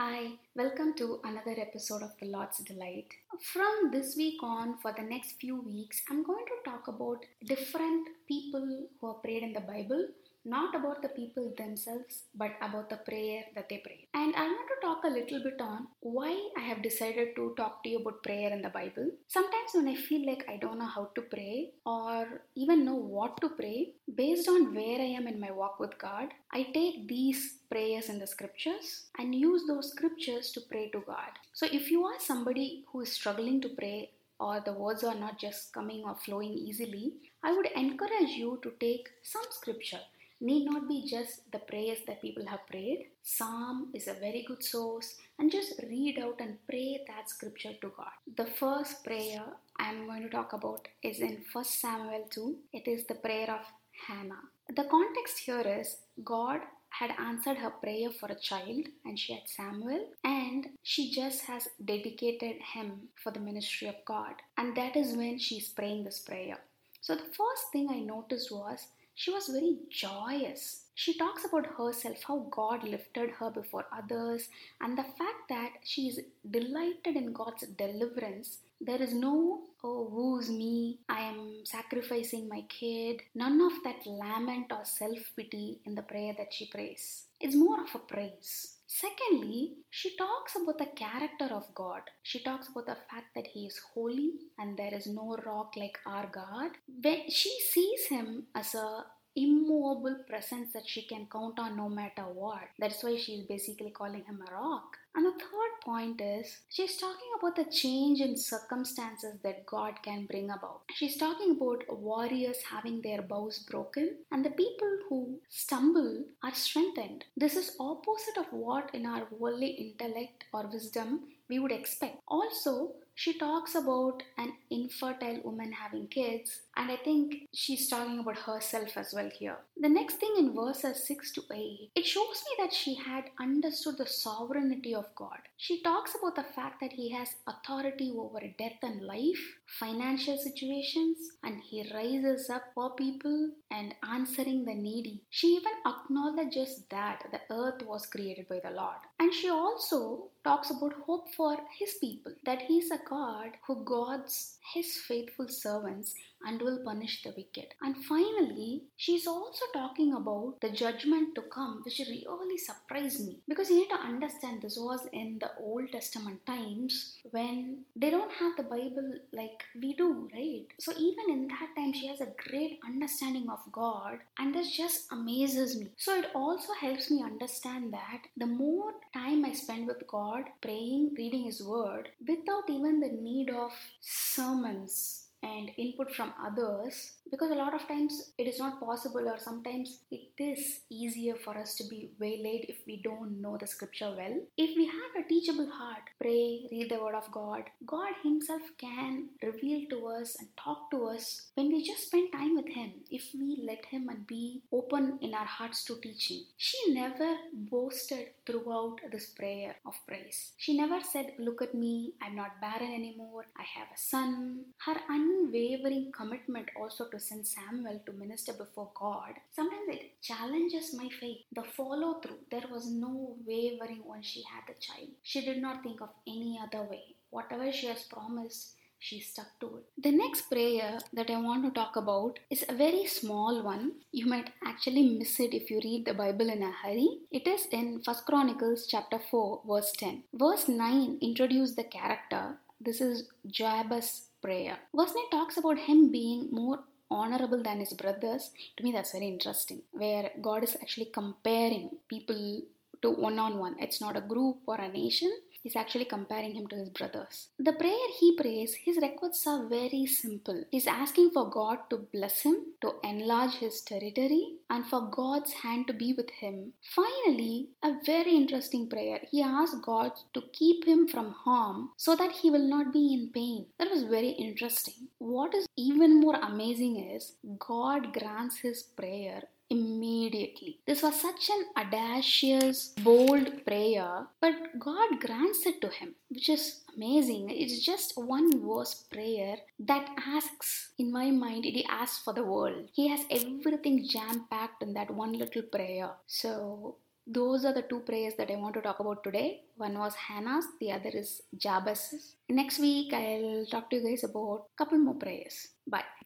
Hi, welcome to another episode of The Lord's Delight. From this week on, for the next few weeks, I'm going to talk about different people who are prayed in the Bible, not about the people themselves, but about the prayer that they pray. And I want to talk a little bit on why I have decided to talk to you about prayer in the Bible. Sometimes when I feel like I don't know how to pray or even know what to pray, based on where I am in my walk with God, I take these prayers in the scriptures and use those scriptures to pray to God. So if you are somebody who is struggling to pray or the words are not just coming or flowing easily, I would encourage you to take some scripture. Need not be just the prayers that people have prayed. Psalm is a very good source, and just read out and pray that scripture to God. The first prayer I'm going to talk about is in 1 Samuel 2. It is the prayer of Hannah. The context here is God had answered her prayer for a child and she had Samuel and she just has dedicated him for the ministry of God and that is when she's praying this prayer. So the first thing I noticed was she was very joyous. She talks about herself, how God lifted her before others, and the fact that she is delighted in God's deliverance. There is no, oh, woo's me, I am sacrificing my kid. None of that lament or self pity in the prayer that she prays. It's more of a praise. Secondly, she talks about the character of God. She talks about the fact that He is holy and there is no rock like our God. When she sees Him as a immovable presence that she can count on no matter what. That's why she's basically calling him a rock. Point is she's talking about the change in circumstances that God can bring about. She's talking about warriors having their bows broken and the people who stumble are strengthened. This is opposite of what in our worldly intellect or wisdom we would expect. Also, she talks about an infertile woman having kids, and I think she's talking about herself as well here. The next thing in verses 6 to 8, it shows me that she had understood the sovereignty of God. She talks about the fact that He has authority over death and life, financial situations, and He raises up for people and answering the needy. She even acknowledges that the earth was created by the Lord. And she also talks about hope for His people, that He is a God who guards His faithful servants and will punish the wicked. And finally, she's also talking about the judgment to come, which really surprised me because you need to understand this was in the Old Testament times when they don't have the Bible like we do, right? So, even in that time, she has a great understanding of God, and this just amazes me. So, it also helps me understand that the more time I spend with God, praying, reading His Word, without even the need of sermons and input from others because a lot of times it is not possible or sometimes it is easier for us to be waylaid if we don't know the scripture well. If we have a teachable heart pray read the word of god god himself can reveal to us and talk to us when we just spend time with him if we let him and be open in our hearts to teaching. She never boasted throughout this prayer of praise. She never said look at me i'm not barren anymore i have a son. Her unwavering commitment also to send Samuel to minister before God, sometimes it challenges my faith. The follow through, there was no wavering when she had the child. She did not think of any other way. Whatever she has promised, she stuck to it. The next prayer that I want to talk about is a very small one. You might actually miss it if you read the Bible in a hurry. It is in First Chronicles chapter 4 verse 10. Verse 9 introduces the character. This is Jabez's prayer. Verse 9 talks about him being more honorable than his brothers. To me that's very interesting. Where God is actually comparing people to one on one. It's not a group or a nation. He's actually comparing him to his brothers. The prayer he prays, his requests are very simple. He's asking for God to bless him, to enlarge his territory, and for God's hand to be with him. Finally, a very interesting prayer. He asks God to keep him from harm so that he will not be in pain. That was very interesting. What is even more amazing is God grants his prayer immediately. This was such an audacious, bold prayer, but God grants it to him, which is amazing. It's just one verse prayer that asks, in my mind, he asks for the world. He has everything jam packed in that one little prayer. So, those are the two prayers that I want to talk about today. One was Hannah's, the other is Jabez's. Next week, I'll talk to you guys about a couple more prayers. Bye.